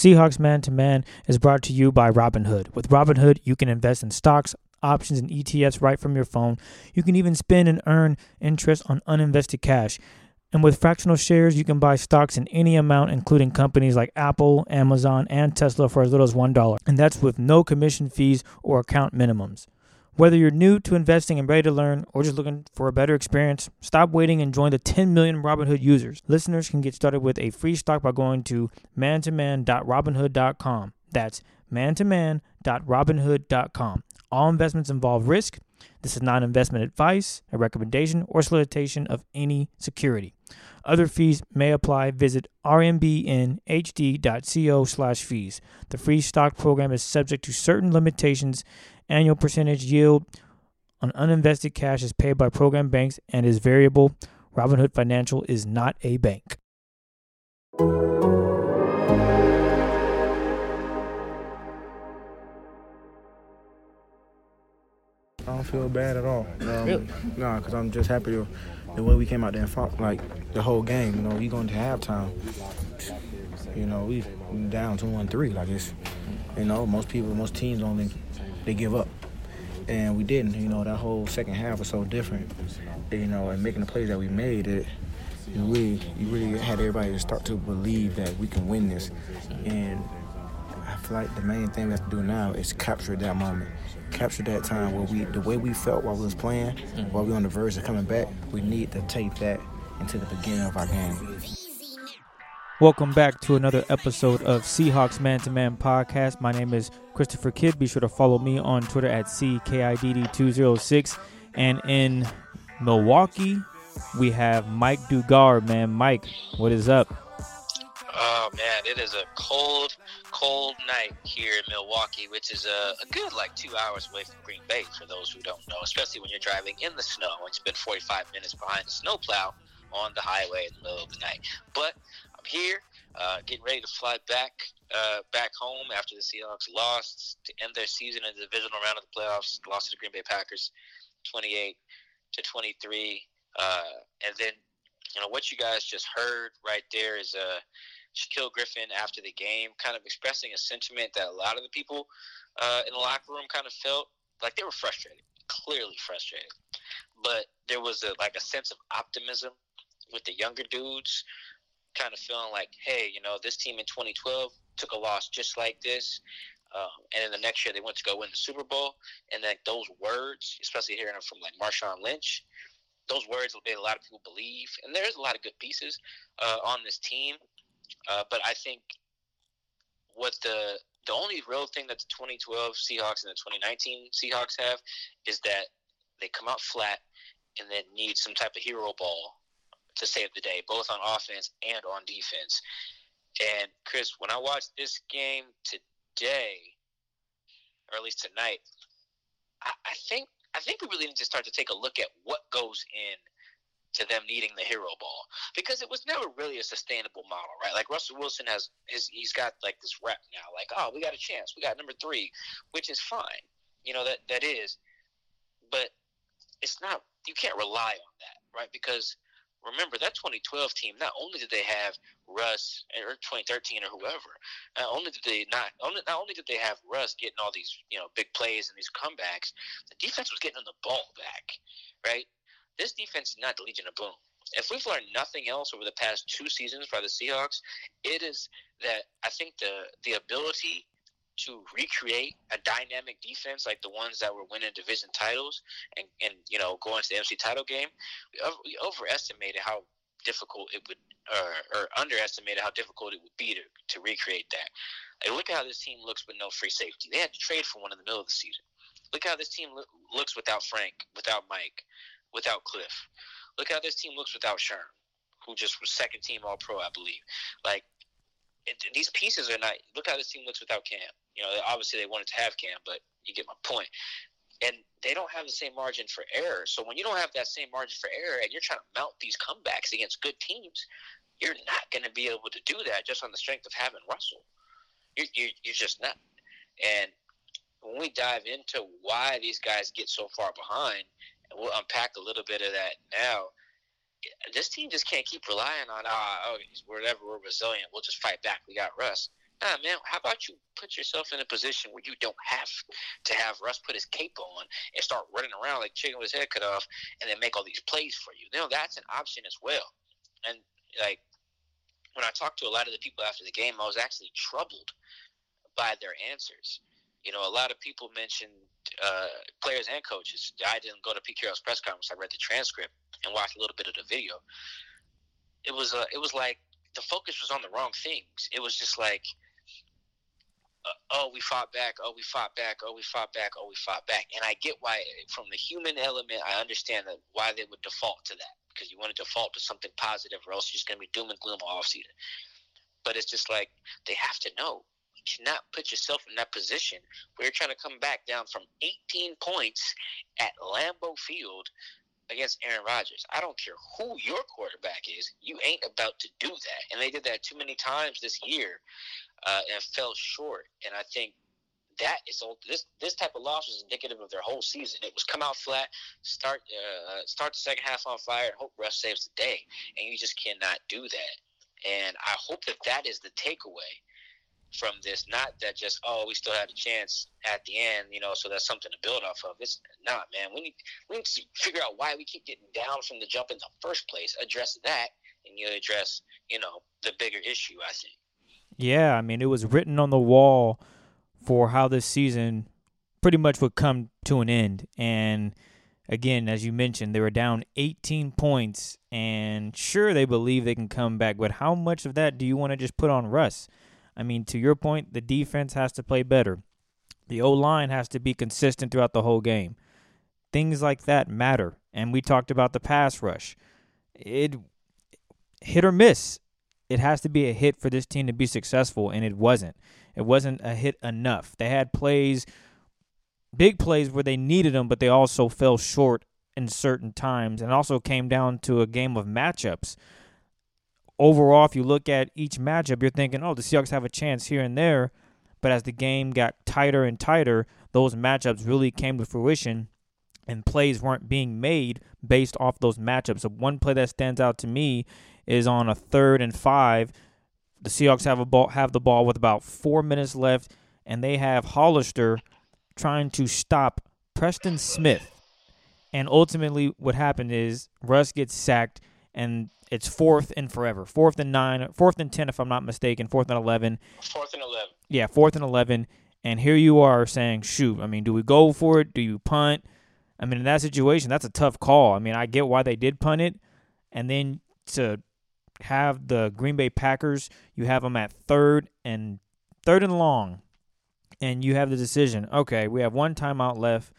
Seahawks Man to Man is brought to you by Robinhood. With Robinhood, you can invest in stocks, options, and ETFs right from your phone. You can even spend and earn interest on uninvested cash. And with fractional shares, you can buy stocks in any amount, including companies like Apple, Amazon, and Tesla for as little as $1. And that's with no commission fees or account minimums. Whether you're new to investing and ready to learn, or just looking for a better experience, stop waiting and join the 10 million Robinhood users. Listeners can get started with a free stock by going to mantoman.robinhood.com. That's mantoman.robinhood.com. All investments involve risk. This is not investment advice, a recommendation, or solicitation of any security. Other fees may apply. Visit rmbnhd.co slash fees. The free stock program is subject to certain limitations. Annual percentage yield on uninvested cash is paid by program banks and is variable. Robinhood Financial is not a bank. I don't feel bad at all. Um, Really? No, because I'm just happy to, the way we came out there and fought, like the whole game. You know, we going to halftime. You know, we down two one three. Like it's, you know, most people, most teams only they give up, and we didn't. You know, that whole second half was so different. You know, and making the plays that we made, it you really, you really had everybody to start to believe that we can win this, and I feel like the main thing we have to do now is capture that moment, capture that time where we, the way we felt while we was playing, while we on the verge of coming back. We need to take that into the beginning of our game. Welcome back to another episode of Seahawks Man to Man podcast. My name is Christopher Kidd. Be sure to follow me on Twitter at CKIDD206. And in Milwaukee, we have Mike Dugar, man. Mike, what is up? Oh man, it is a cold, cold night here in Milwaukee, which is a, a good like two hours away from Green Bay for those who don't know, especially when you're driving in the snow and spend 45 minutes behind a snowplow on the highway in the middle of the night. But I'm here, uh, getting ready to fly back uh, back home after the Seahawks lost to end their season in the divisional round of the playoffs, lost to the Green Bay Packers, 28 to 23, uh, and then you know what you guys just heard right there is uh, Shaquille Griffin after the game, kind of expressing a sentiment that a lot of the people uh, in the locker room kind of felt like they were frustrated, clearly frustrated. But there was a, like a sense of optimism with the younger dudes, kind of feeling like, hey, you know, this team in 2012 took a loss just like this. Um, and then the next year they went to go win the Super Bowl, and like those words, especially hearing them from like Marshawn Lynch, those words will make a lot of people believe. And there's a lot of good pieces uh, on this team, uh, but I think what the the only real thing that the 2012 Seahawks and the 2019 Seahawks have is that they come out flat and then need some type of hero ball to save the day, both on offense and on defense. And Chris, when I watched this game today, or at least tonight, I, I think I think we really need to start to take a look at what goes in to them needing the hero ball because it was never really a sustainable model, right? Like Russell Wilson has his he's got like this rep now, like oh we got a chance, we got number three, which is fine, you know that that is, but it's not you can't rely on that, right? Because remember that 2012 team not only did they have Russ or 2013 or whoever, not only did they not only not only did they have Russ getting all these you know big plays and these comebacks, the defense was getting the ball back, right? This defense is not the Legion of Boom. If we've learned nothing else over the past two seasons by the Seahawks, it is that I think the the ability to recreate a dynamic defense like the ones that were winning division titles and, and you know going to the NFC title game, we, overestimated how difficult it would or, or underestimated how difficult it would be to, to recreate that. Like, look at how this team looks with no free safety. They had to trade for one in the middle of the season. Look how this team lo- looks without Frank, without Mike, without Cliff. Look how this team looks without Sherm, who just was second team All Pro, I believe. Like these pieces are not. Look how this team looks without Cam. You know, obviously they wanted to have Cam, but you get my point. And they don't have the same margin for error. So when you don't have that same margin for error, and you're trying to mount these comebacks against good teams, you're not going to be able to do that just on the strength of having Russell. You're, you're, you're just not. And when we dive into why these guys get so far behind, and we'll unpack a little bit of that now. This team just can't keep relying on ah oh whatever we're resilient we'll just fight back we got Russ Nah, man, how about you put yourself in a position where you don't have to have Russ put his cape on and start running around like chicken with his head cut off and then make all these plays for you. You know, that's an option as well. And, like, when I talked to a lot of the people after the game, I was actually troubled by their answers. You know, a lot of people mentioned uh, players and coaches. I didn't go to Pete Carroll's press conference. I read the transcript and watched a little bit of the video. It was uh, it was like the focus was on the wrong things. It was just like Uh, oh, we fought back, oh, we fought back, oh, we fought back, oh, we fought back. And I get why, from the human element, I understand that why they would default to that because you want to default to something positive, or else you're just going to be doom and gloom all season. But it's just like they have to know. You cannot put yourself in that position where you're trying to come back down from 18 points at Lambeau Field against Aaron Rodgers. I don't care who your quarterback is. You ain't about to do that. And they did that too many times this year uh, and fell short. And I think that is all. This this type of loss was indicative of their whole season. It was come out flat, start uh, start the second half on fire, and hope Russ saves the day. And you just cannot do that. And I hope that that is the takeaway from this. Not that just oh we still had a chance at the end, you know, so that's something to build off of. It's not, man. We need we need to figure out why we keep getting down from the jump in the first place. Address that, and you address you know the bigger issue. I think. Yeah, I mean, it was written on the wall for how this season pretty much would come to an end. And again, as you mentioned, they were down 18 points, and sure, they believe they can come back, but how much of that do you want to just put on Russ? I mean, to your point, the defense has to play better. The O line has to be consistent throughout the whole game. Things like that matter. And we talked about the pass rush. It hit or miss it has to be a hit for this team to be successful, and it wasn't. It wasn't a hit enough. They had plays, big plays where they needed them, but they also fell short in certain times, and also came down to a game of matchups. Overall, if you look at each matchup, you're thinking, oh, the Seahawks have a chance here and there. But as the game got tighter and tighter, those matchups really came to fruition and plays weren't being made based off those matchups. So one play that stands out to me is on a third and five. The Seahawks have a ball have the ball with about four minutes left, and they have Hollister trying to stop Preston Smith. And ultimately, what happened is Russ gets sacked, and it's fourth and forever. Fourth and nine, fourth and ten, if I'm not mistaken. Fourth and eleven. Fourth and eleven. Yeah, fourth and eleven. And here you are saying, "Shoot, I mean, do we go for it? Do you punt?" I mean, in that situation, that's a tough call. I mean, I get why they did punt it, and then to have the Green Bay Packers. You have them at third and third and long, and you have the decision. Okay, we have one timeout left.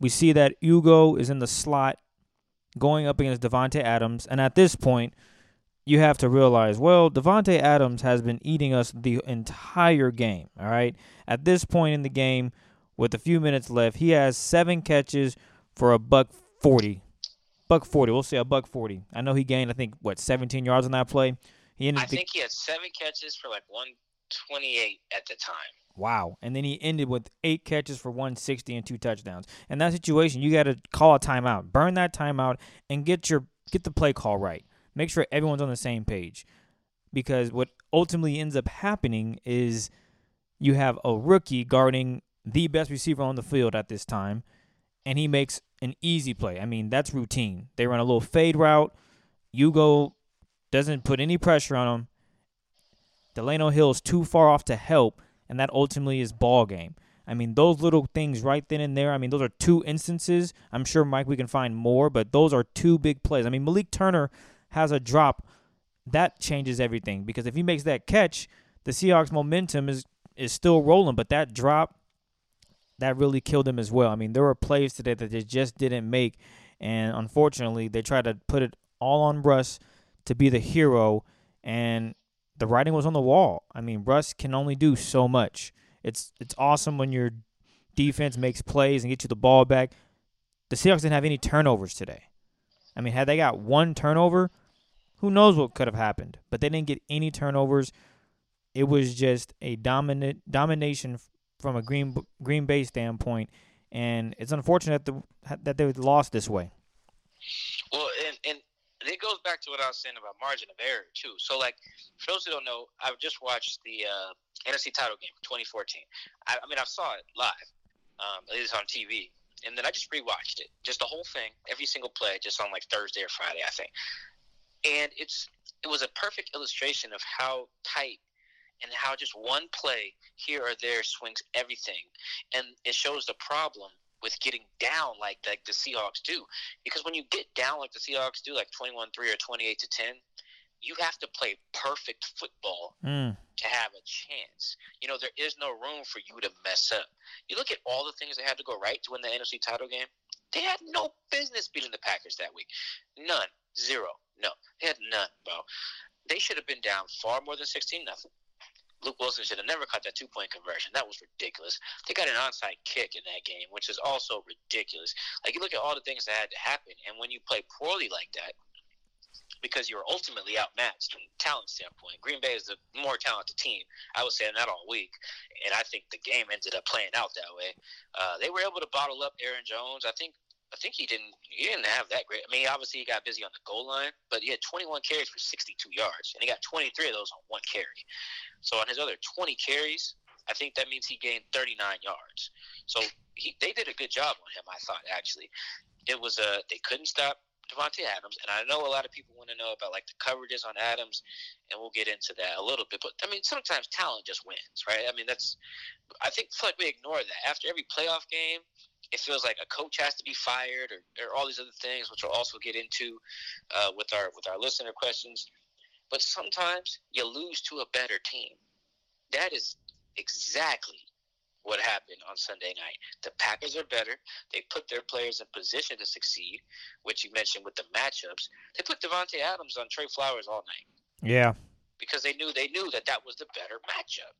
We see that Ugo is in the slot, going up against Davante Adams, and at this point, you have to realize, well, Davante Adams has been eating us the entire game. All right, at this point in the game, with a few minutes left, he has seven catches for a buck forty buck forty. We'll say a buck forty. I know he gained, I think, what seventeen yards on that play. He ended. I the, think he had seven catches for like one twenty-eight at the time. Wow. And then he ended with eight catches for 160 and two touchdowns. In that situation, you got to call a timeout, burn that timeout, and get your get the play call right. Make sure everyone's on the same page, because what ultimately ends up happening is you have a rookie guarding the best receiver on the field at this time, and he makes an easy play. I mean, that's routine. They run a little fade route. Ugo doesn't put any pressure on him. Delano Hill is too far off to help, and that ultimately is ball game. I mean, those little things right then and there. I mean, those are two instances. I'm sure, Mike, we can find more, but those are two big plays. I mean, Malik Turner has a drop. That changes everything because if he makes that catch, the Seahawks' momentum is is still rolling, but that drop that really killed him as well. I mean, there were plays today that they just didn't make, and unfortunately, they tried to put it all on Russ to be the hero, and the writing was on the wall. I mean, Russ can only do so much. It's it's awesome when your defense makes plays and gets you the ball back. The Seahawks didn't have any turnovers today. I mean, had they got one turnover, who knows what could have happened? But they didn't get any turnovers. It was just a dominant domination from a Green Green Bay standpoint, and it's unfortunate that the, that they lost this way. Well, and, and it goes back to what I was saying about margin of error too. So like, for those who don't know, I've just watched the uh, NFC title game 2014. I, I mean, I saw it live. Um, it is on TV, and then I just rewatched it, just the whole thing, every single play, just on like Thursday or Friday, I think. And it's it was a perfect illustration of how tight and how just one play here or there swings everything, and it shows the problem with getting down like like the Seahawks do. Because when you get down like the Seahawks do, like 21-3 or 28 to 10, you have to play perfect football Mm. to have a chance. You know, there is no room for you to mess up. You look at all the things they had to go right to win the NFC title game. They had no business beating the Packers that week. None. Zero. No. They had none, bro. They should have been down far more than 16 nothing. Luke Wilson should have never caught that two point conversion. That was ridiculous. They got an onside kick in that game, which is also ridiculous. Like you look at all the things that had to happen, and when you play poorly like that, because you're ultimately outmatched from a talent standpoint. Green Bay is the more talented team. I was saying that all week, and I think the game ended up playing out that way. Uh, they were able to bottle up Aaron Jones. I think. I think he didn't. He didn't have that great. I mean, obviously he got busy on the goal line, but he had 21 carries for 62 yards, and he got 23 of those on one carry. So on his other 20 carries, I think that means he gained 39 yards. So he, they did a good job on him. I thought actually, it was a they couldn't stop Davante Adams, and I know a lot of people want to know about like the coverages on Adams, and we'll get into that a little bit. But I mean, sometimes talent just wins, right? I mean, that's I think feel like we ignore that after every playoff game. It feels like a coach has to be fired, or, or all these other things, which we'll also get into uh, with our with our listener questions. But sometimes you lose to a better team. That is exactly what happened on Sunday night. The Packers are better. They put their players in position to succeed, which you mentioned with the matchups. They put Davante Adams on Trey Flowers all night Yeah. because they knew they knew that that was the better matchup.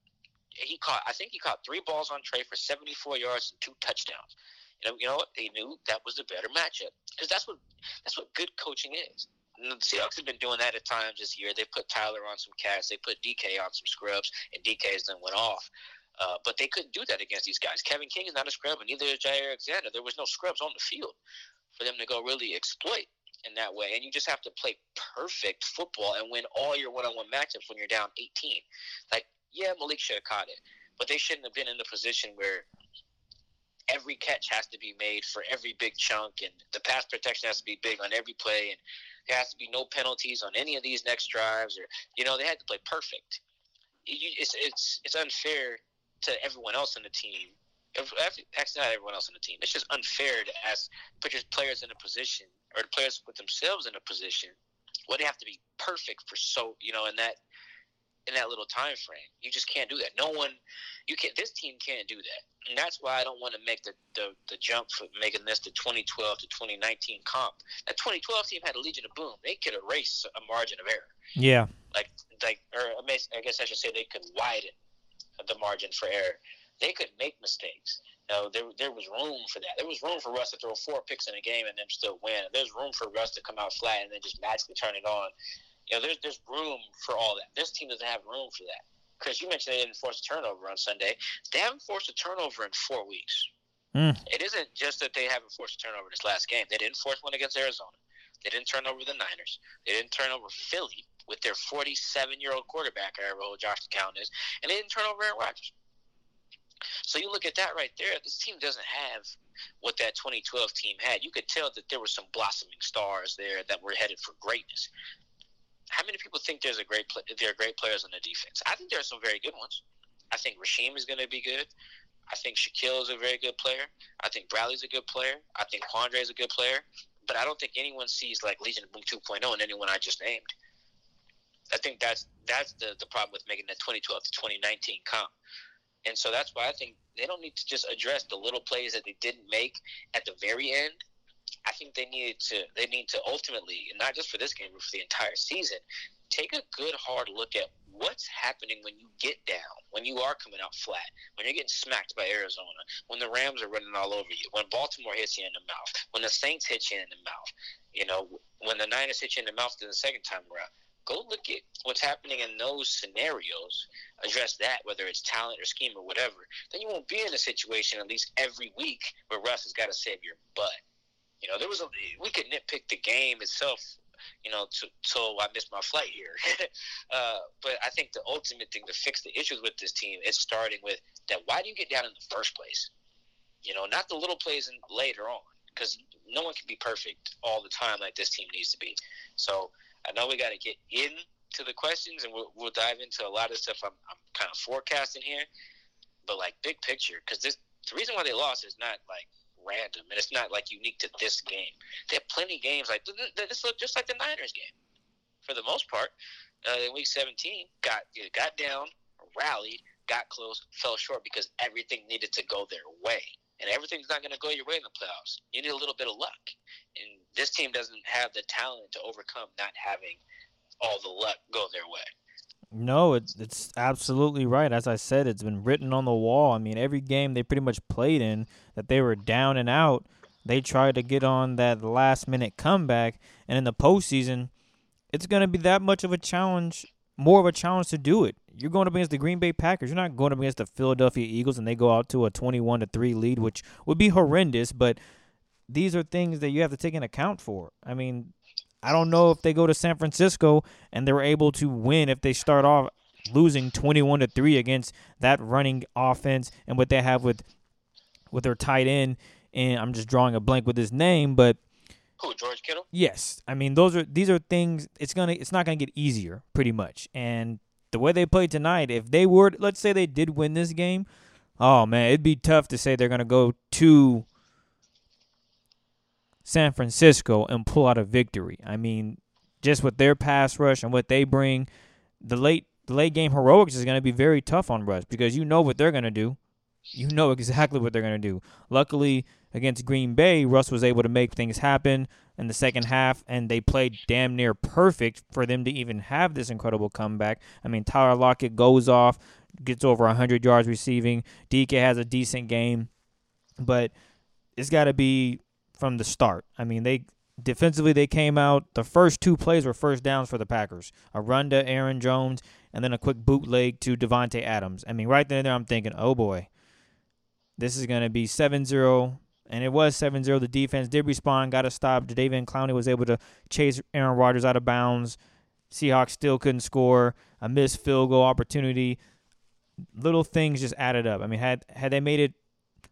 He caught, I think he caught three balls on Trey for 74 yards and two touchdowns. You know, you know what? They knew that was the better matchup because that's what that's what good coaching is. And the Seahawks have been doing that at times this year. They put Tyler on some cats. They put DK on some scrubs, and DK's then went off. Uh, but they couldn't do that against these guys. Kevin King is not a scrub, and neither is Jaire Alexander. There was no scrubs on the field for them to go really exploit in that way. And you just have to play perfect football and win all your one-on-one matchups when you're down 18. Like, yeah, Malik should have caught it, but they shouldn't have been in the position where every catch has to be made for every big chunk, and the pass protection has to be big on every play, and there has to be no penalties on any of these next drives. Or you know, they had to play perfect. It's it's it's unfair to everyone else on the team. Actually, not everyone else on the team. It's just unfair to ask put your players in a position, or the players put themselves in a position where they have to be perfect for so you know and that in that little time frame. You just can't do that. No one, you can't. This team can't do that, and that's why I don't want to make the the, the jump for making this the 2012 to 2019 comp. That 2012 team had a Legion of Boom. They could erase a margin of error, Yeah. like like, or I guess I should say they could widen the margin for error. They could make mistakes. You know, there there was room for that. There was room for Russ to throw four picks in a game and then still win. There's room for Russ to come out flat and then just magically turn it on. You know, there's there's room for all that. This team doesn't have room for that. Chris, you mentioned they didn't force a turnover on Sunday. They haven't forced a turnover in four weeks. Mm. It isn't just that they haven't forced a turnover this last game. They didn't force one against Arizona. They didn't turn over the Niners. They didn't turn over Philly with their 47-year-old quarterback, however old Josh McCown is, and they didn't turn over Aaron Rodgers. So you look at that right there. This team doesn't have what that 2012 team had. You could tell that there were some blossoming stars there that were headed for greatness. How many people think there's a great pla there are great players on the defense? I think there are some very good ones. I think Rasheem is going to be good. I think Shaquille is a very good player. I think Bradley's a good player. I think Quandre is a good player. But I don't think anyone sees like Legion of Boom 2.0 in anyone I just named. I think that's that's the, the problem with making the 2012 to 2019 comp. And so that's why I think they don't need to just address the little plays that they didn't make at the very end. I think they needed to they need to ultimately, and not just for this game, but for the entire season, take a good hard look at what's happening when you get down, when you are coming out flat, when you're getting smacked by Arizona, when the Rams are running all over you, when Baltimore hits you in the mouth, when the Saints hit you in the mouth, you know, when the Niners hit you in the mouth the second time around. Go look at what's happening in those scenarios, address that, whether it's talent or scheme or whatever. Then you won't be in a situation at least every week where Russ has got to save your butt. You know, there was a we could nitpick the game itself you know, till I missed my flight here. uh, but I think the ultimate thing to fix the issues with this team is starting with that. Why do you get down in the first place? You know, not the little plays in, later on, because no one can be perfect all the time like this team needs to be. So I know we got to get into the questions, and we'll, we'll dive into a lot of stuff I'm, I'm kind of forecasting here. But like big picture, because this the reason why they lost is not like random, and it's not like unique to this game. They have plenty of games like this look just like the Niners game, for the most part. Uh, in Week 17, got got down, rallied, got close, fell short because everything needed to go their way, and everything's not going to go your way in the playoffs. You need a little bit of luck, and this team doesn't have the talent to overcome not having all the luck go their way. No, it's it's absolutely right. As I said, it's been written on the wall. I mean, every game they pretty much played in that they were down and out, they tried to get on that last minute comeback, and in the postseason, it's going to be that much of a challenge, more of a challenge to do it. You're going up against the Green Bay Packers. You're not going up against the Philadelphia Eagles, and they go out to a 21 to three lead, which would be horrendous. But these are things that you have to take into account for. I mean, I don't know if they go to San Francisco and they're able to win if they start off losing 21 to 3 against that running offense and what they have with with their tight end and I'm just drawing a blank with his name but who George Kittle? Yes. I mean those are these are things it's to it's not going to get easier pretty much. And the way they played tonight if they were let's say they did win this game, oh man, it'd be tough to say they're going to go to San Francisco and pull out a victory. I mean, just with their pass rush and what they bring, the late the late game heroics is going to be very tough on Russ because you know what they're going to do. You know exactly what they're going to do. Luckily, against Green Bay, Russ was able to make things happen in the second half, and they played damn near perfect for them to even have this incredible comeback. I mean, Tyler Lockett goes off, gets over 100 yards receiving. DK has a decent game, but it's got to be from the start. I mean, they defensively they came out. The first two plays were first downs for the Packers. A run to Aaron Jones and then a quick bootleg to Davante Adams. I mean, right there, there I'm thinking, oh boy, this is going to be 7-0. And it was 7-0. The defense did respond, got a stop. David Clowney was able to chase Aaron Rodgers out of bounds. Seahawks still couldn't score. A missed field goal opportunity. Little things just added up. I mean, had had they made it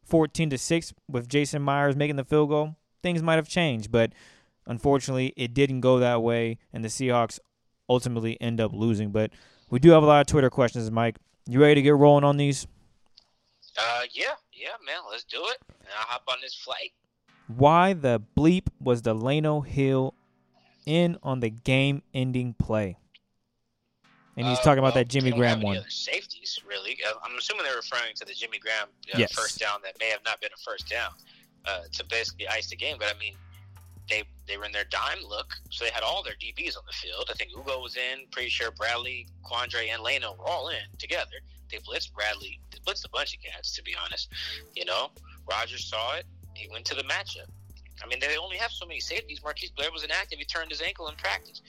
14 to 6 with Jason Myers making the field goal, things might have changed, but unfortunately it didn't go that way and the Seahawks ultimately end up losing. But we do have a lot of Twitter questions, Mike. You ready to get rolling on these? Uh yeah, yeah, man, let's do it. And I'll hop on this flight. Why the bleep was Delano Hill in on the game ending play? And he's uh, talking about that Jimmy Graham one. safeties, really. Uh, I'm assuming they're referring to the Jimmy Graham uh, yes. first down that may have not been a first down uh, to basically ice the game. But I mean, they they were in their dime look, so they had all their DBs on the field. I think Ugo was in. Pretty sure Bradley, Quandre, and Lano were all in together. They blitzed Bradley. Blitzed a bunch of cats, to be honest. You know, Rodgers saw it. He went to the matchup. I mean, they only have so many safeties. Marquise Blair was inactive. He turned his ankle in practice.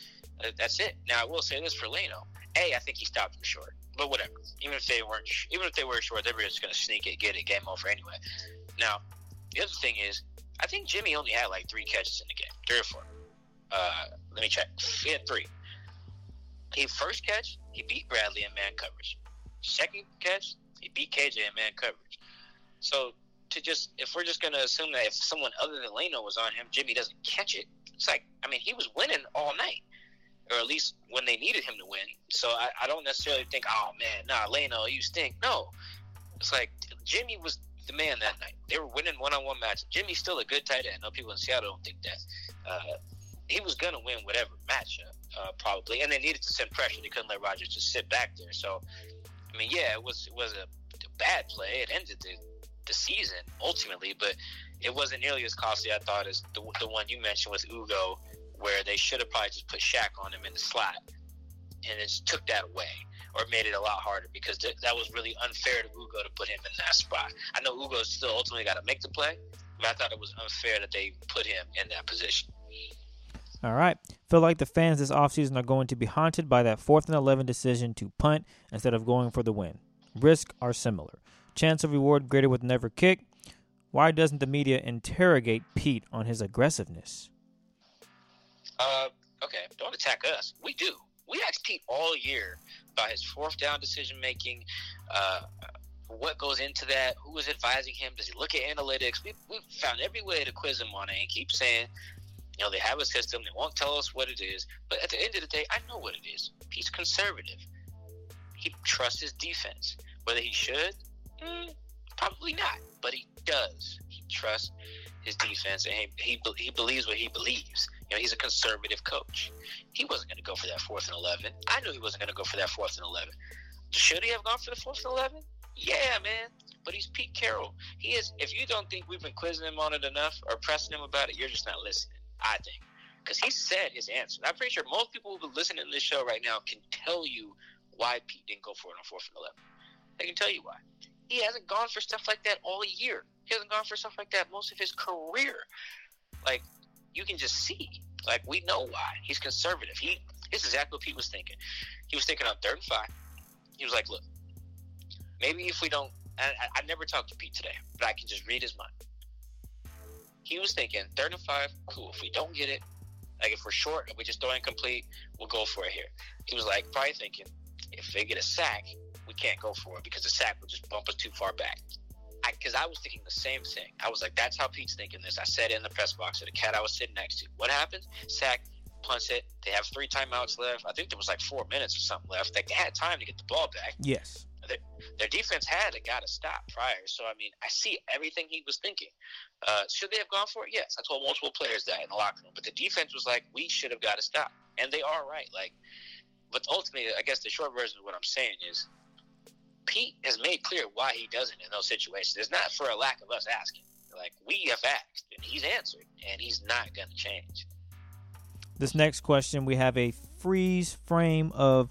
Uh, that's it. Now I will say this for Lano. A, I think he stopped him short. But whatever. Even if they weren't, even if they were short, they were just going to sneak it, get it, game over anyway. Now, the other thing is, I think Jimmy only had like three catches in the game, three or four. Uh, let me check. He had three. He first catch, he beat Bradley in man coverage. Second catch, he beat KJ in man coverage. So to just if we're just gonna assume that if someone other than Lano was on him, Jimmy doesn't catch it. It's like I mean he was winning all night or at least when they needed him to win. So I, I don't necessarily think, oh man, nah, Lano, you stink. No, it's like Jimmy was the man that night. They were winning one-on-one matches. Jimmy's still a good tight end. No people in Seattle don't think that. Uh, he was gonna win whatever matchup, uh, probably, and they needed to send pressure. They couldn't let Rodgers just sit back there. So, I mean, yeah, it was it was a, a bad play. It ended the the season ultimately, but it wasn't nearly as costly I thought as the, the one you mentioned with Ugo where they should have probably just put Shaq on him in the slot and it took that away or made it a lot harder because th- that was really unfair to Ugo to put him in that spot. I know Ugo still ultimately got to make the play, but I thought it was unfair that they put him in that position. All right. Feel like the fans this offseason are going to be haunted by that fourth and 11 decision to punt instead of going for the win. Risk are similar. Chance of reward greater with never kick. Why doesn't the media interrogate Pete on his aggressiveness? Uh, okay, don't attack us. We do. We asked Pete all year about his fourth down decision making, uh, what goes into that, who is advising him, does he look at analytics? We we found every way to quiz him on it and keep saying, you know, they have a system, they won't tell us what it is. But at the end of the day, I know what it is. He's conservative. He trusts his defense. Whether he should, mm, probably not, but he does. He trusts his defense, and he, he, he believes what he believes. You know, he's a conservative coach. He wasn't going to go for that fourth and eleven. I knew he wasn't going to go for that fourth and eleven. Should he have gone for the fourth and eleven? Yeah, man. But he's Pete Carroll. He is. If you don't think we've been quizzing him on it enough or pressing him about it, you're just not listening. I think because he said his answer. I'm pretty sure most people who are listening to this show right now can tell you why Pete didn't go for it on fourth and eleven. They can tell you why. He hasn't gone for stuff like that all year. He hasn't gone for stuff like that most of his career. Like you can just see. Like we know why. He's conservative. He this is exactly what Pete was thinking. He was thinking on third and five. He was like, look, maybe if we don't I, I never talked to Pete today, but I can just read his mind. He was thinking third and five, cool. If we don't get it, like if we're short and we just throw incomplete, we'll go for it here. He was like probably thinking, if they get a sack, we can't go for it because the sack will just bump us too far back because I, I, was thinking the same thing. I was like, that's how Pete's thinking this. I said in the press box to the cat I was sitting next to. What happens? Sack, punts it. They have three timeouts left. I think there was like four minutes or something left. They had time to get the ball back. Yes. Their, their defense had a got to stop prior. So I mean, I see everything he was thinking. Uh, should they have gone for it? Yes. I told multiple players that in the locker room. But the defense was like, we should have got to stop, and they are right. Like, but ultimately, I guess the short version of what I'm saying is Pete has made clear why he doesn't in those situations. It's not for a lack of us asking. Like we have asked, and he's answered, and he's not going to change. This next question, we have a freeze frame of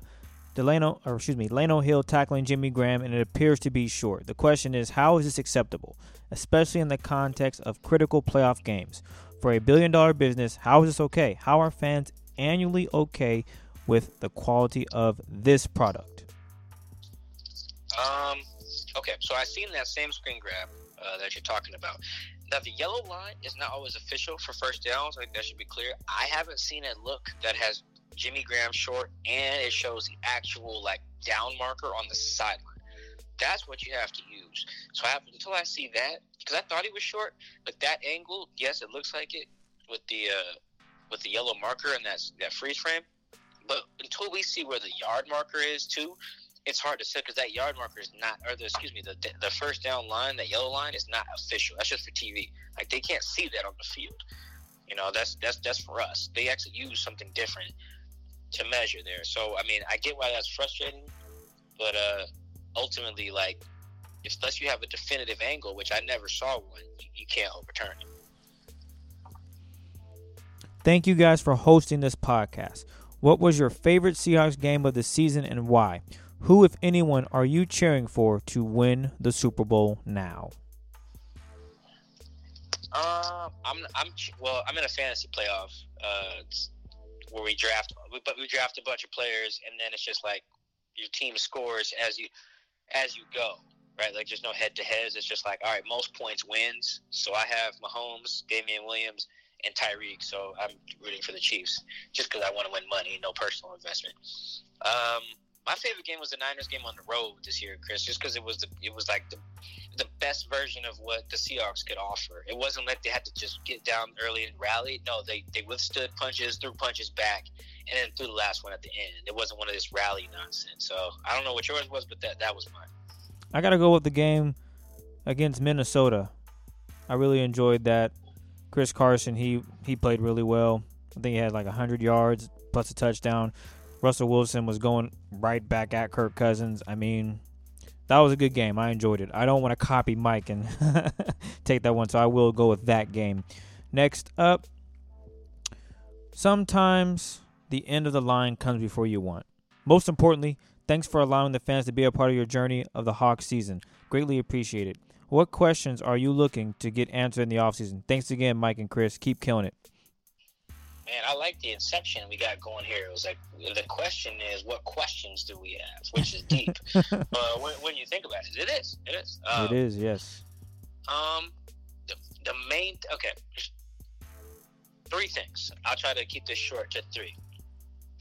Delano, or excuse me, Lano Hill tackling Jimmy Graham, and it appears to be short. The question is, how is this acceptable, especially in the context of critical playoff games? For a billion dollar business, how is this okay? How are fans annually okay with the quality of this product? Um, okay, so I seen that same screen grab uh, that you're talking about. Now the yellow line is not always official for first downs. I think that should be clear. I haven't seen a look that has Jimmy Graham short and it shows the actual like down marker on the sideline. That's what you have to use. So I have, until I see that, because I thought he was short, but that angle, yes, it looks like it with the uh, with the yellow marker and that that freeze frame. But until we see where the yard marker is too, it's hard to say because that yard marker is not, or the, excuse me, the the first down line, that yellow line is not official. That's just for TV. Like they can't see that on the field. You know, that's that's that's for us. They actually use something different to measure there. So I mean, I get why that's frustrating, but uh, ultimately, like, if, unless you have a definitive angle, which I never saw one, you, you can't overturn it. Thank you guys for hosting this podcast. What was your favorite Seahawks game of the season and why? Who, if anyone, are you cheering for to win the Super Bowl now? Uh, I'm I'm well. I'm in a fantasy playoff uh, where we draft, but we draft a bunch of players, and then it's just like your team scores as you as you go, right? Like there's no head to heads. It's just like all right, most points wins. So I have Mahomes, Damien Williams, and Tyreek. So I'm rooting for the Chiefs just because I want to win money, no personal investment. Um, my favorite game was the Niners game on the road this year, Chris, just because it was the it was like the the best version of what the Seahawks could offer. It wasn't like they had to just get down early and rally. No, they they withstood punches, threw punches back, and then threw the last one at the end. It wasn't one of this rally nonsense. So I don't know what yours was, but that that was mine. I gotta go with the game against Minnesota. I really enjoyed that. Chris Carson, he he played really well. I think he had like hundred yards plus a touchdown. Russell Wilson was going right back at Kirk Cousins. I mean, that was a good game. I enjoyed it. I don't want to copy Mike and take that one, so I will go with that game. Next up, sometimes the end of the line comes before you want. Most importantly, thanks for allowing the fans to be a part of your journey of the Hawks season. Greatly appreciated. What questions are you looking to get answered in the offseason? Thanks again, Mike and Chris. Keep killing it man, I like the inception we got going here. It was like the question is, what questions do we have? Which is deep. uh, when, when, you think about it, it is. It is. Um, it is. Yes. Um, the, the main. Okay. three things. I'll try to keep this short to three.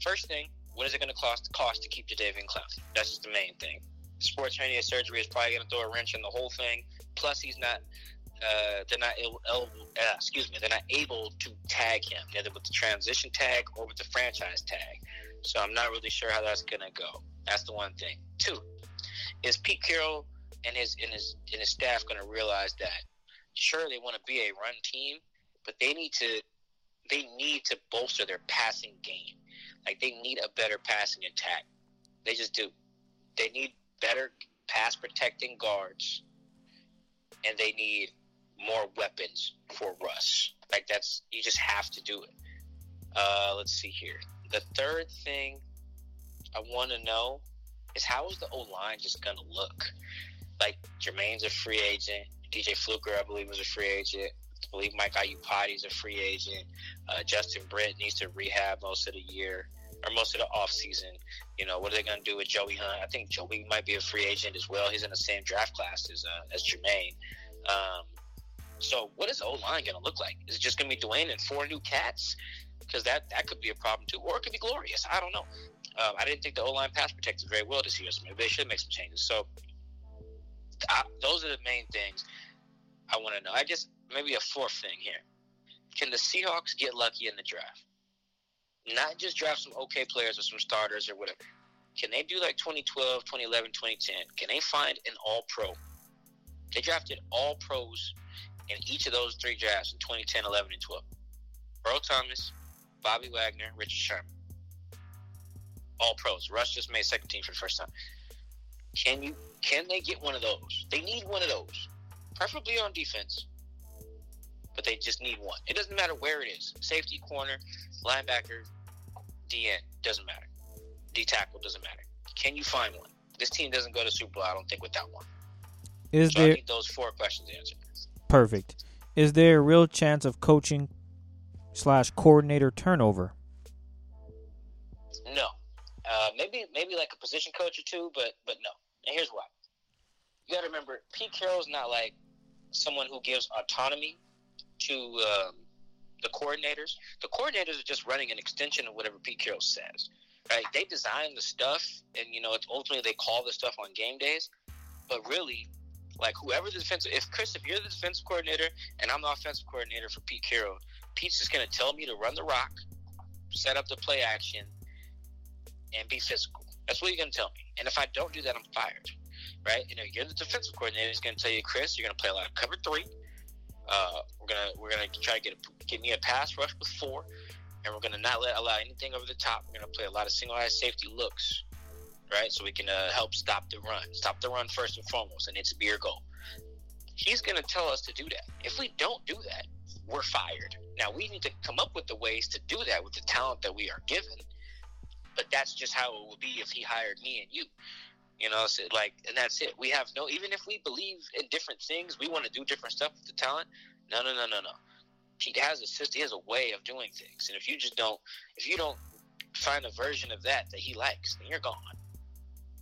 First thing, what is it going to cost cost to keep Jadeveon Clowney? That's just the main thing. Sports hernia surgery is probably going to throw a wrench in the whole thing. Plus, he's not. Uh, they're not able, uh, excuse me, they're not able to tag him either with the transition tag or with the franchise tag. So I'm not really sure how that's gonna go. That's the one thing. Two, is Pete Carroll and his and his and his staff gonna realize that sure they want to be a run team, but they need to they need to bolster their passing game. Like they need a better passing attack. They just do. They need better pass protecting guards, and they need more weapons for Russ. Like that's you just have to do it. Uh, let's see here. The third thing I want to know is how is the O line just gonna look? Like Jermaine's a free agent. DJ Fluker, I believe, was a free agent. I believe Mike is a free agent. Uh, Justin Britt needs to rehab most of the year or most of the off season. You know, what are they going to do with Joey Hunt? I think Joey might be a free agent as well. He's in the same draft class as uh, as Jermaine. Um, so, what is O line going to look like? Is it just going to be Duane and four new cats? Because that that could be a problem too, or it could be glorious. I don't know. Um, I didn't think the O line pass protected very well this year, so maybe they should make some changes. So, I, those are the main things I want to know. I guess maybe a fourth thing here. Can the Seahawks get lucky in the draft? Not just draft some okay players or some starters or whatever. Can they do like 2012, 2011, 2010? Can they find an all pro? They drafted all pros in each of those three drafts in 2010, 11, and 12. Earl Thomas, Bobby Wagner, Richard Sherman. All pros. Russ just made second team for the first time. Can you can they get one of those? They need one of those. Preferably on defense. But they just need one. It doesn't matter where it is. Safety corner, linebacker, DN, doesn't matter. D tackle doesn't matter. Can you find one? This team doesn't go to Super Bowl, I don't think, without one. Is so there I need those four questions answered. Perfect? Is there a real chance of coaching slash coordinator turnover? No. Uh, maybe maybe like a position coach or two, but but no. And here's why. You got to remember, Pete Carroll's not like someone who gives autonomy to um, the coordinators. The coordinators are just running an extension of whatever Pete Carroll says. Right? They design the stuff, and you know, it's ultimately they call the stuff on game days. But really, like whoever the defensive, if Chris, if you're the defensive coordinator and I'm the offensive coordinator for Pete Carroll, Pete's just to tell me to run the rock, set up the play action, and be physical. That's what you're to tell me. And if I don't do that, I'm fired. Right? You know, you're the defensive coordinator. He's to tell you, Chris, you're to play a lot of cover three. Uh, we're gonna we're gonna try to get a, get me a pass rush with four, and we're gonna not let allow anything over the top. We're gonna play a lot of single eye safety looks, right? So we can uh, help stop the run, stop the run first and foremost, and it's a be your goal. He's gonna tell us to do that. If we don't do that, we're fired. Now we need to come up with the ways to do that with the talent that we are given. But that's just how it would be if he hired me and you. You know, so like, and that's it. We have no, even if we believe in different things, we want to do different stuff with the talent. No, no, no, no, no. He has a system. He has a way of doing things, and if you just don't, if you don't find a version of that that he likes, then you're gone.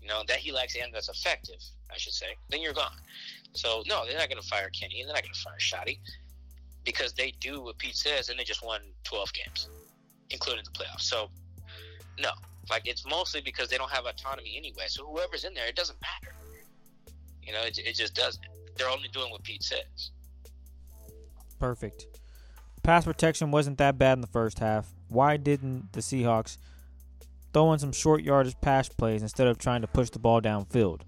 You know that he likes and that's effective, I should say. Then you're gone. So no, they're not going to fire Kenny, and they're not going to fire Schotty because they do what Pete says, and they just won 12 games, including the playoffs. So no, like it's mostly because they don't have autonomy anyway. So whoever's in there, it doesn't matter. You know, it, it just doesn't. They're only doing what Pete says. Perfect. Pass protection wasn't that bad in the first half. Why didn't the Seahawks throw in some short yardage pass plays instead of trying to push the ball downfield?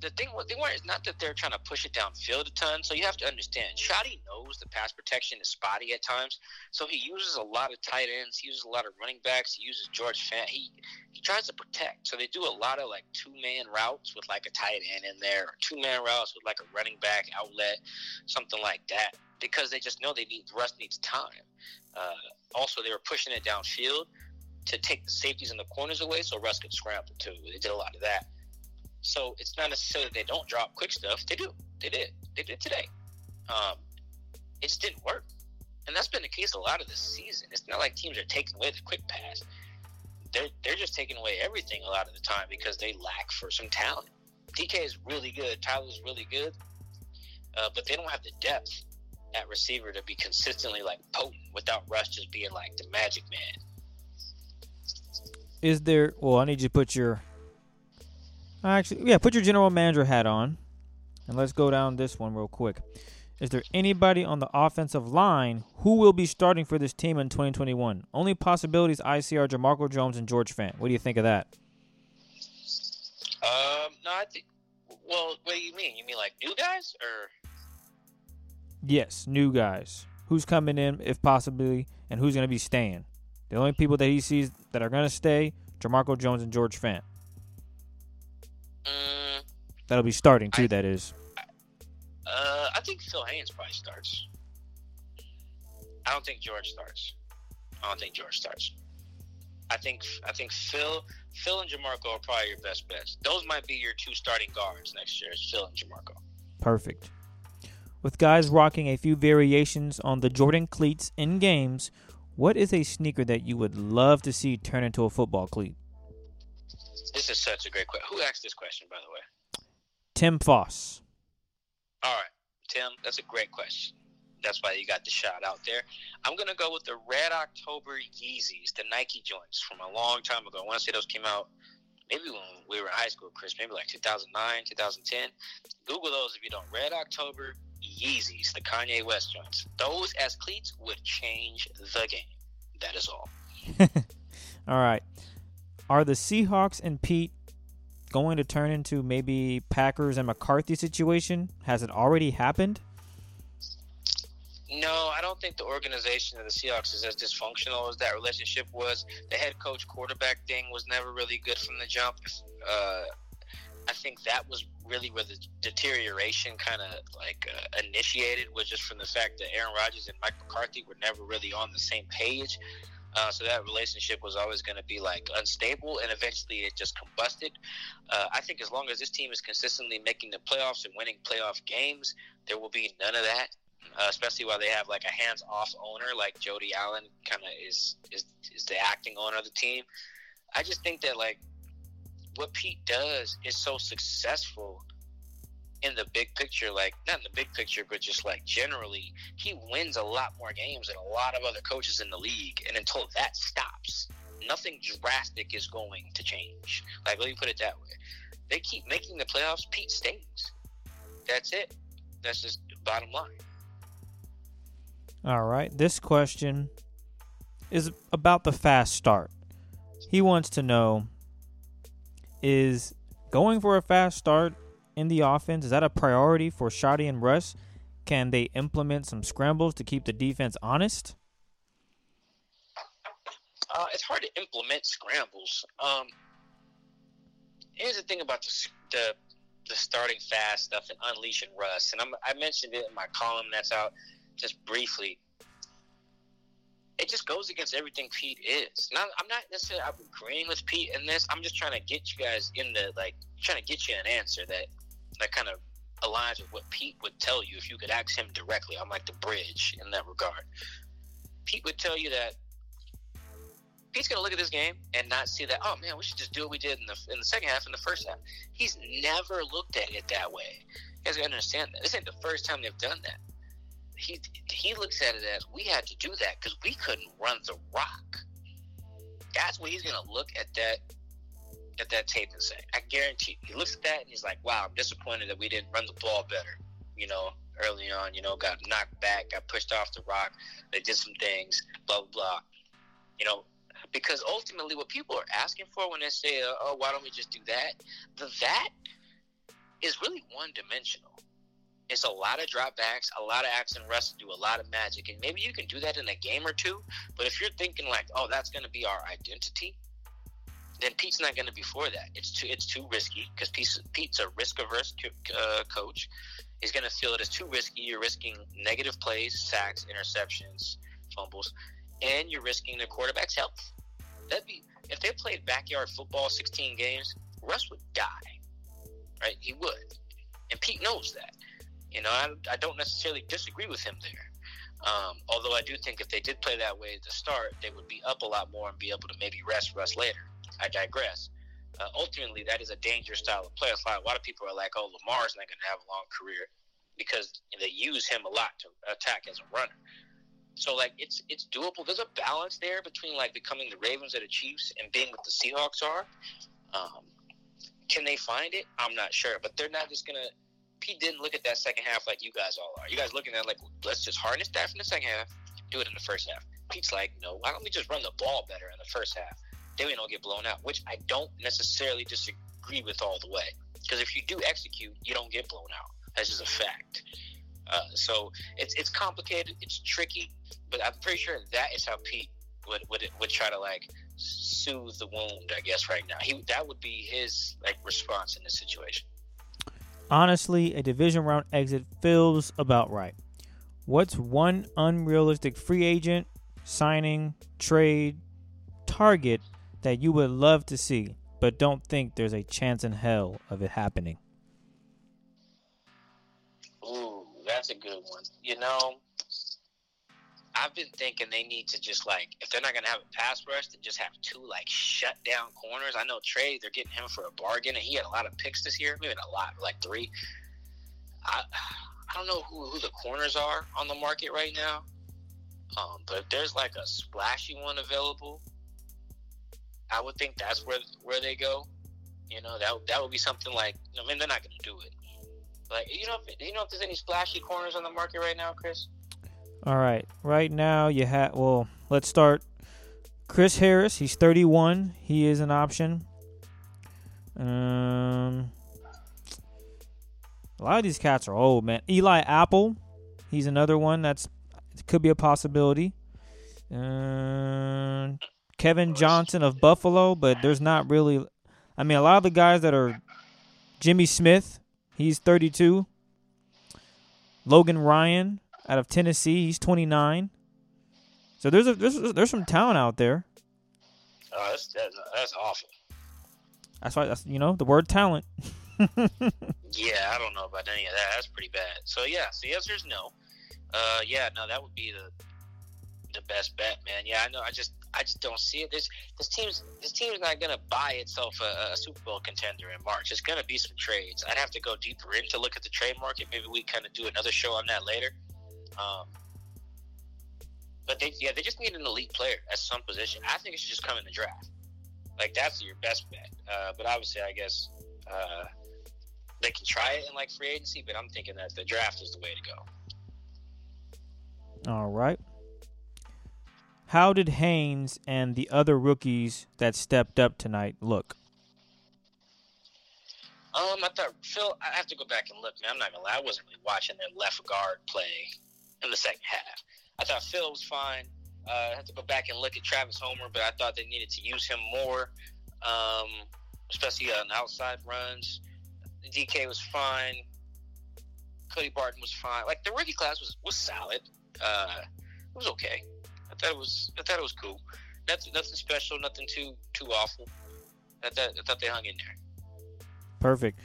the thing they weren't it's not that they're trying to push it downfield a ton. So you have to understand, Schotty knows the pass protection is spotty at times. So he uses a lot of tight ends, he uses a lot of running backs, he uses George Fant. He he tries to protect. So they do a lot of like two man routes with like a tight end in there, or two man routes with like a running back outlet, something like that. Because they just know they need Russ needs time. Uh, also, they were pushing it downfield to take the safeties and the corners away, so Russ could scramble too. They did a lot of that. So it's not necessarily they don't drop quick stuff. They do. They did. They did today. Um, it just didn't work. And that's been the case a lot of this season. It's not like teams are taking away the quick pass. They're they're just taking away everything a lot of the time because they lack for some talent. DK is really good. Tyler's really good, uh, but they don't have the depth at receiver to be consistently like potent without Russ just being like the magic man. Is there? Well, I need you to put your. Actually, yeah, put your general manager hat on, and let's go down this one real quick. Is there anybody on the offensive line who will be starting for this team in 2021? Only possibilities I see are Jamarco Jones and George Fant. What do you think of that? Um, no, I think. Well, what do you mean? You mean like new guys or? Yes, new guys. Who's coming in, if possibly, and who's going to be staying? The only people that he sees that are going to stay, Jamarco Jones and George Fant. Mm, That'll be starting too. I- that is. uh, I think Phil Haynes probably starts. I don't think George starts. I don't think George starts. I think I think Phil Phil and Jamarco are probably your best bets. Those might be your two starting guards next year. Phil and Jamarco. Perfect. With guys rocking a few variations on the Jordan cleats in games, what is a sneaker that you would love to see turn into a football cleat? This is such a great question. Who asked this question, by the way? Tim Foss. All right, Tim, that's a great question. That's why you got the shot out there. I'm gonna go with the Red October Yeezys, the Nike joints from a long time ago. I want to say those came out maybe when we were in high school, Chris, maybe like 2009, 2010. Google those if you don't. Red October Yeezys, the Kanye West joints. Those as cleats would change the game. That is all. All right. Are the Seahawks and Pete going to turn into maybe Packers and McCarthy situation? Has it already happened? No, I don't think the organization of the Seahawks is as dysfunctional as that relationship was. The head coach quarterback thing was never really good from the jump. Uh, I think that was really where the deterioration kind of like uh, initiated was just from the fact that Aaron Rodgers and Mike McCarthy were never really on the same page. Uh, so that relationship was always going to be like unstable, and eventually it just combusted. Uh, I think as long as this team is consistently making the playoffs and winning playoff games, there will be none of that. Uh, especially while they have like a hands-off owner like Jody Allen, kind of is is is the acting owner of the team. I just think that like what Pete does is so successful in the big picture, like not in the big picture, but just like generally, he wins a lot more games than a lot of other coaches in the league. And until that stops, nothing drastic is going to change. Like let me put it that way. They keep making the playoffs, Pete stays. That's it. That's just bottom line. All right. This question is about the fast start. He wants to know is going for a fast start in the offense is that a priority for Schotty and Russ? Can they implement some scrambles to keep the defense honest? Uh, it's hard to implement scrambles. Um, here's the thing about the, the the starting fast stuff and unleashing Russ, and I'm, I mentioned it in my column that's out just briefly. It just goes against everything Pete is. Now, I'm not necessarily I'm agreeing with Pete in this. I'm just trying to get you guys in the like trying to get you an answer that that kind of aligns with what Pete would tell you if you could ask him directly. I'm like the bridge in that regard. Pete would tell you that Pete's gonna look at this game and not see that. Oh man, we should just do what we did in the in the second half and the first half. He's never looked at it that way. You guys gotta understand that. This ain't the first time they've done that. He he looks at it as we had to do that because we couldn't run the rock. That's what he's gonna look at that at that tape and say. I guarantee. He looks at that and he's like, "Wow, I'm disappointed that we didn't run the ball better." You know, early on, you know, got knocked back, got pushed off the rock. They did some things, blah blah blah. You know, because ultimately what people are asking for when they say oh why don't we just do that the that is really one dimensional it's a lot of dropbacks a lot of action do a lot of magic and maybe you can do that in a game or two but if you're thinking like oh that's going to be our identity then Pete's not going to be for that. It's too it's too risky because Pete's, Pete's a risk averse uh, coach. He's going to feel it is too risky. You're risking negative plays, sacks, interceptions, fumbles, and you're risking the quarterback's health. That'd be if they played backyard football, 16 games, Russ would die, right? He would, and Pete knows that. You know, I, I don't necessarily disagree with him there. Um, although I do think if they did play that way at the start, they would be up a lot more and be able to maybe rest Russ later. I digress. Uh, ultimately, that is a dangerous style of play. A lot of people are like, "Oh, Lamar's not going to have a long career." because they use him a lot to attack as a runner. So like it's it's doable. There's a balance there between like becoming the Ravens or the Chiefs and being what the Seahawks are. Um, can they find it? I'm not sure, but they're not just gonna. Pete didn't look at that second half like you guys all are. You guys looking at like let's just harness that from the second half, do it in the first half. Pete's like, no, why don't we just run the ball better in the first half? Then we don't get blown out, which I don't necessarily disagree with all the way. Because if you do execute, you don't get blown out. That's just a fact. Uh, so it's it's complicated, it's tricky, but I'm pretty sure that is how Pete would would would try to like soothe the wound. I guess right now he that would be his like response in this situation. Honestly, a division round exit feels about right. What's one unrealistic free agent signing, trade, target that you would love to see, but don't think there's a chance in hell of it happening? Ooh, that's a good one. You know, I've been thinking they need to just like if they're not gonna have a pass rush, then just have two like shut down corners. I know Tre, they're getting him for a bargain, and he had a lot of picks this year, maybe a lot, like three. I I don't know who, who the corners are on the market right now, um, but if there's like a splashy one available, I would think that's where where they go. You know that that would be something like. I mean, they're not gonna do it. Like you know, if, you know if there's any splashy corners on the market right now, Chris. All right. Right now, you have. Well, let's start. Chris Harris. He's 31. He is an option. Um, a lot of these cats are old, man. Eli Apple. He's another one that's could be a possibility. Uh, Kevin Johnson of Buffalo, but there's not really. I mean, a lot of the guys that are Jimmy Smith. He's 32. Logan Ryan out of Tennessee. He's 29. So there's a there's there's some talent out there. Oh, that's that's, that's awful. That's why that's you know the word talent. yeah, I don't know about any of that. That's pretty bad. So yeah, so the answer is no. Uh, yeah, no, that would be the the best bet, man. Yeah, I know. I just I just don't see it. This this team's this team's not gonna buy itself a, a, Super Bowl contender in March. It's gonna be some trades. I'd have to go deeper in to look at the trade market. Maybe we kind of do another show on that later. Um, but they, yeah, they just need an elite player at some position. I think it should just come in the draft. Like that's your best bet. Uh, but obviously, I guess uh, they can try it in like free agency. But I'm thinking that the draft is the way to go. All right. How did Haynes and the other rookies that stepped up tonight look? Um, I thought Phil. I have to go back and look. Man, I'm not gonna lie. I wasn't really watching their left guard play in the second half. I thought Phil was fine. Uh, I have to go back and look at Travis Homer, but I thought they needed to use him more, um, especially on outside runs. DK was fine. Cody Barton was fine. Like the rookie class was was solid. Uh, it was okay. I thought it was I thought it was cool. Nothing nothing special. Nothing too too awful. I thought I thought they hung in there. Perfect.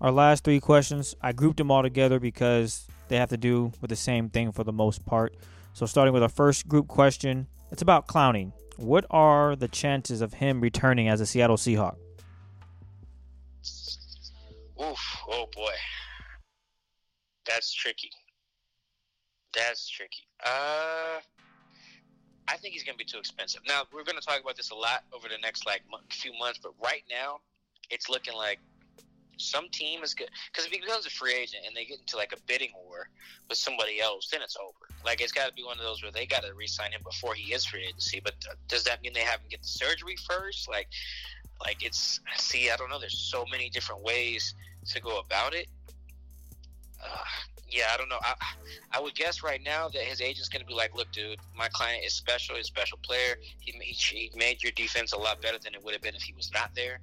Our last three questions, I grouped them all together because they have to do with the same thing for the most part. So, starting with our first group question, it's about Clowney. What are the chances of him returning as a Seattle Seahawk? Oof, oh boy. That's tricky. That's tricky. Uh, I think he's going to be too expensive. Now, we're going to talk about this a lot over the next like few months, but right now, it's looking like some team is good because if he becomes a free agent and they get into like a bidding war with somebody else, then it's over. Like it's got to be one of those where they got to re-sign him before he is free agency. But uh, does that mean they have him get the surgery first? Like, like it's see, I don't know. There's so many different ways to go about it. Uh, yeah, I don't know. I I would guess right now that his agent's going to be like, "Look, dude, my client is special. He's a special player. He, he he made your defense a lot better than it would have been if he was not there.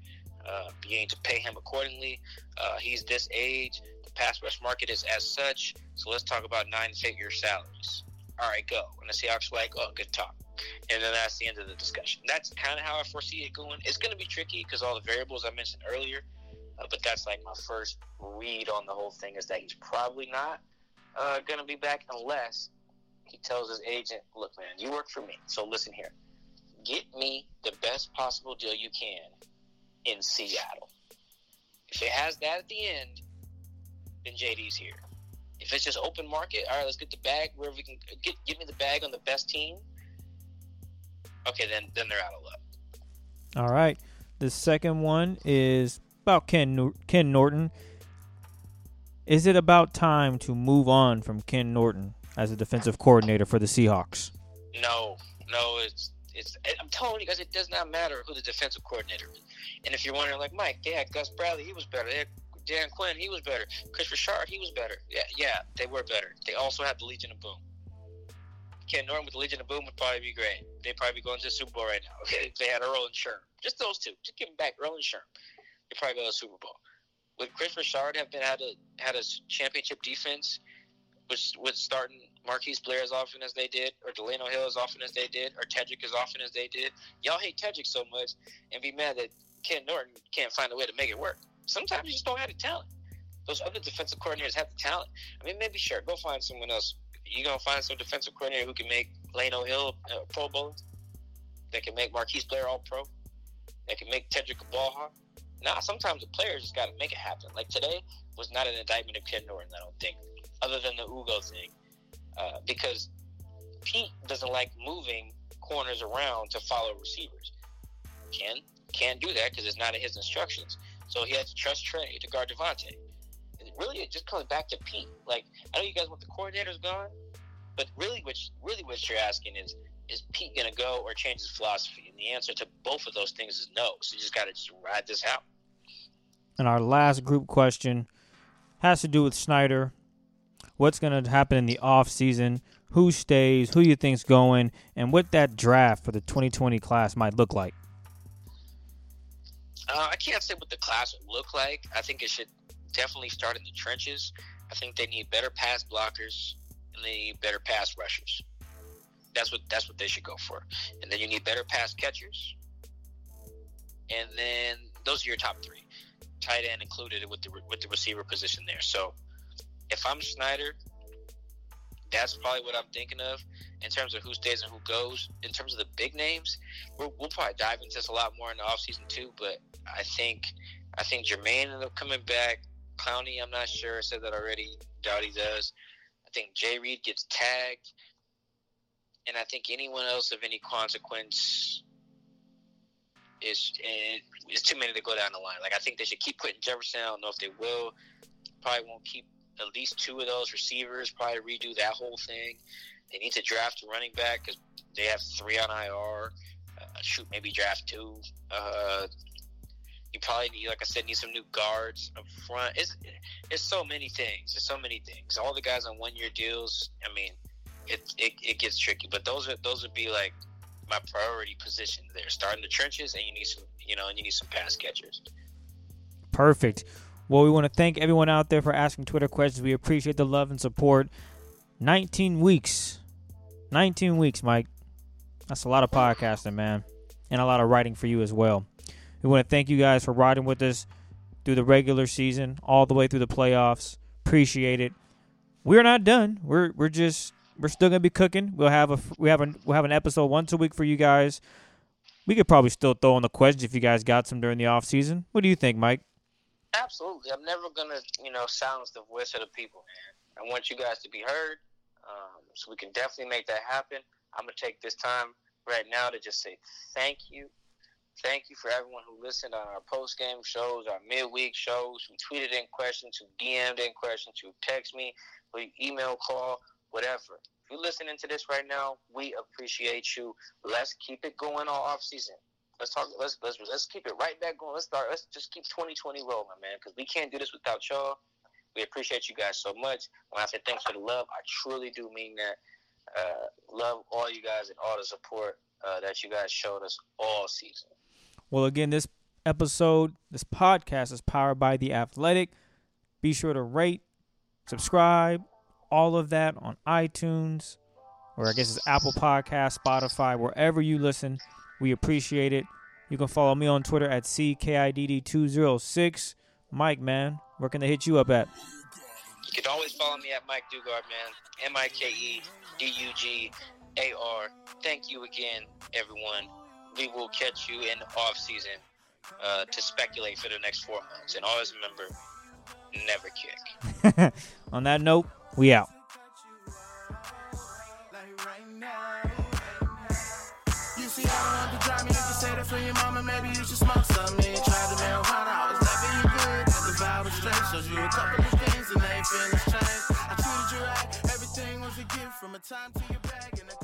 Uh, you need to pay him accordingly. Uh, he's this age. The pass rush market is as such. So let's talk about nine-figure salaries. All right, go. And the Seahawks are like, oh, good talk. And then that's the end of the discussion. That's kind of how I foresee it going. It's going to be tricky because all the variables I mentioned earlier. Uh, but that's like my first read on the whole thing is that he's probably not uh, going to be back unless he tells his agent, look, man, you work for me. So listen here. Get me the best possible deal you can in Seattle. If it has that at the end, then JD's here. If it's just open market, all right, let's get the bag wherever we can get. Give me the bag on the best team. Okay, then then they're out of luck. All right. The second one is about Ken Ken Norton. Is it about time to move on from Ken Norton as a defensive coordinator for the Seahawks? No, no, it's it's. I'm telling you guys, it does not matter who the defensive coordinator is. And if you're wondering, like Mike, yeah, Gus Bradley, he was better. Had Dan Quinn, he was better. Kris Richard, he was better. Yeah, yeah, they were better. They also had the Legion of Boom. Ken Norton with the Legion of Boom would probably be great. They'd probably be going to the Super Bowl right now. If they had Earl and Sherm. Just those two. Just give them back Earl and Sherm. They'd probably go to the Super Bowl. Would Kris Richard have been had a had a championship defense with with starting Marquise Blair as often as they did, or Delano Hill as often as they did, or Tedric as often as they did? Y'all hate Tedric so much and be mad that Ken Norton can't find a way to make it work. Sometimes you just don't have the talent. Those other defensive coordinators have the talent. I mean, maybe sure, go find someone else. You gonna find some defensive coordinator who can make Lano Hill a Pro Bowl, that can make Marquise Blair All Pro, that can make Tedric a ball hawk. Nah, sometimes the players just got to make it happen. Like today was not an indictment of Ken Norton, I don't think, other than the Ugo thing, uh, because Pete doesn't like moving corners around to follow receivers. Ken can't do that because it's not in his instructions. So he had to trust Tre to guard Davante. And really, it just comes back to Pete. Like I know you guys want the coordinators gone, but really, what really what you're asking is is Pete going to go or change his philosophy? And the answer to both of those things is no. So you just got to just ride this out. And our last group question has to do with Schneider. What's going to happen in the off season? Who stays? Who you think's going? And what that draft for the 2020 class might look like? Uh, I can't say what the class would look like. I think it should definitely start in the trenches. I think they need better pass blockers and they need better pass rushers. That's what that's what they should go for. And then you need better pass catchers. And then those are your top three, tight end included with the with the receiver position there. So if I'm Schneider, that's probably what I'm thinking of in terms of who stays and who goes. In terms of the big names, we will probably dive into this a lot more in the offseason too. But I think I think Germain ended up coming back. Clowney, I'm not sure. I said that already. Doubt does. I think Jay Reed gets tagged and I think anyone else of any consequence is eh, is too many to go down the line. Like I think they should keep putting Jefferson. I don't know if they will. Probably won't keep at least two of those receivers. Probably redo that whole thing. They need to draft a running back because they have three on IR. Uh, shoot, maybe draft two. Uh, you probably need, like I said, need some new guards up front. It's it's so many things. There's so many things. All the guys on one year deals. I mean it, it, it gets tricky. But those are those would be like my priority position there. Starting the trenches, and you need some, you know, and you need some pass catchers. Perfect. Well, we want to thank everyone out there for asking Twitter questions. We appreciate the love and support. 19 weeks. 19 weeks, Mike. That's a lot of podcasting, man. And a lot of writing for you as well. We want to thank you guys for riding with us through the regular season, all the way through the playoffs. Appreciate it. We're not done. We're we're just we're still gonna be cooking. We'll have a we have a we'll have an episode once a week for you guys. We could probably still throw in the questions if you guys got some during the off season. What do you think, Mike? Absolutely. I'm never gonna you know silence the voice of the people, man. I want you guys to be heard, um, so we can definitely make that happen. I'm gonna take this time right now to just say thank you. Thank you for everyone who listened on our post game shows, our midweek shows, who tweeted in questions, who DM'd in questions, who text me, who email call whatever. If you're listening to this right now, we appreciate you. Let's keep it going all off season. Let's talk. Let's let's let's keep it right back going. Let's start. Let's just keep 2020 rolling, man. Because we can't do this without y'all. We appreciate you guys so much. When I say thanks for the love, I truly do mean that. Uh, love all you guys and all the support uh, that you guys showed us all season. Well, again, this episode, this podcast is powered by The Athletic. Be sure to rate, subscribe, all of that on iTunes, or I guess it's Apple Podcast, Spotify, wherever you listen. We appreciate it. You can follow me on Twitter at CKIDD206. Mike, man, where can they hit you up at? You can always follow me at Mike Dugar, man. M I K E D U G A R. Thank you again, everyone. We will catch you in the off season uh, to speculate for the next four months. And always remember, never kick. on that note, We out. You should smoke some. Me and tried the marijuana, I was loving you good. But the vibe was straight. Showed you a couple of things and they feelings changed. I treated you right. Everything was a gift from a time to your bag and the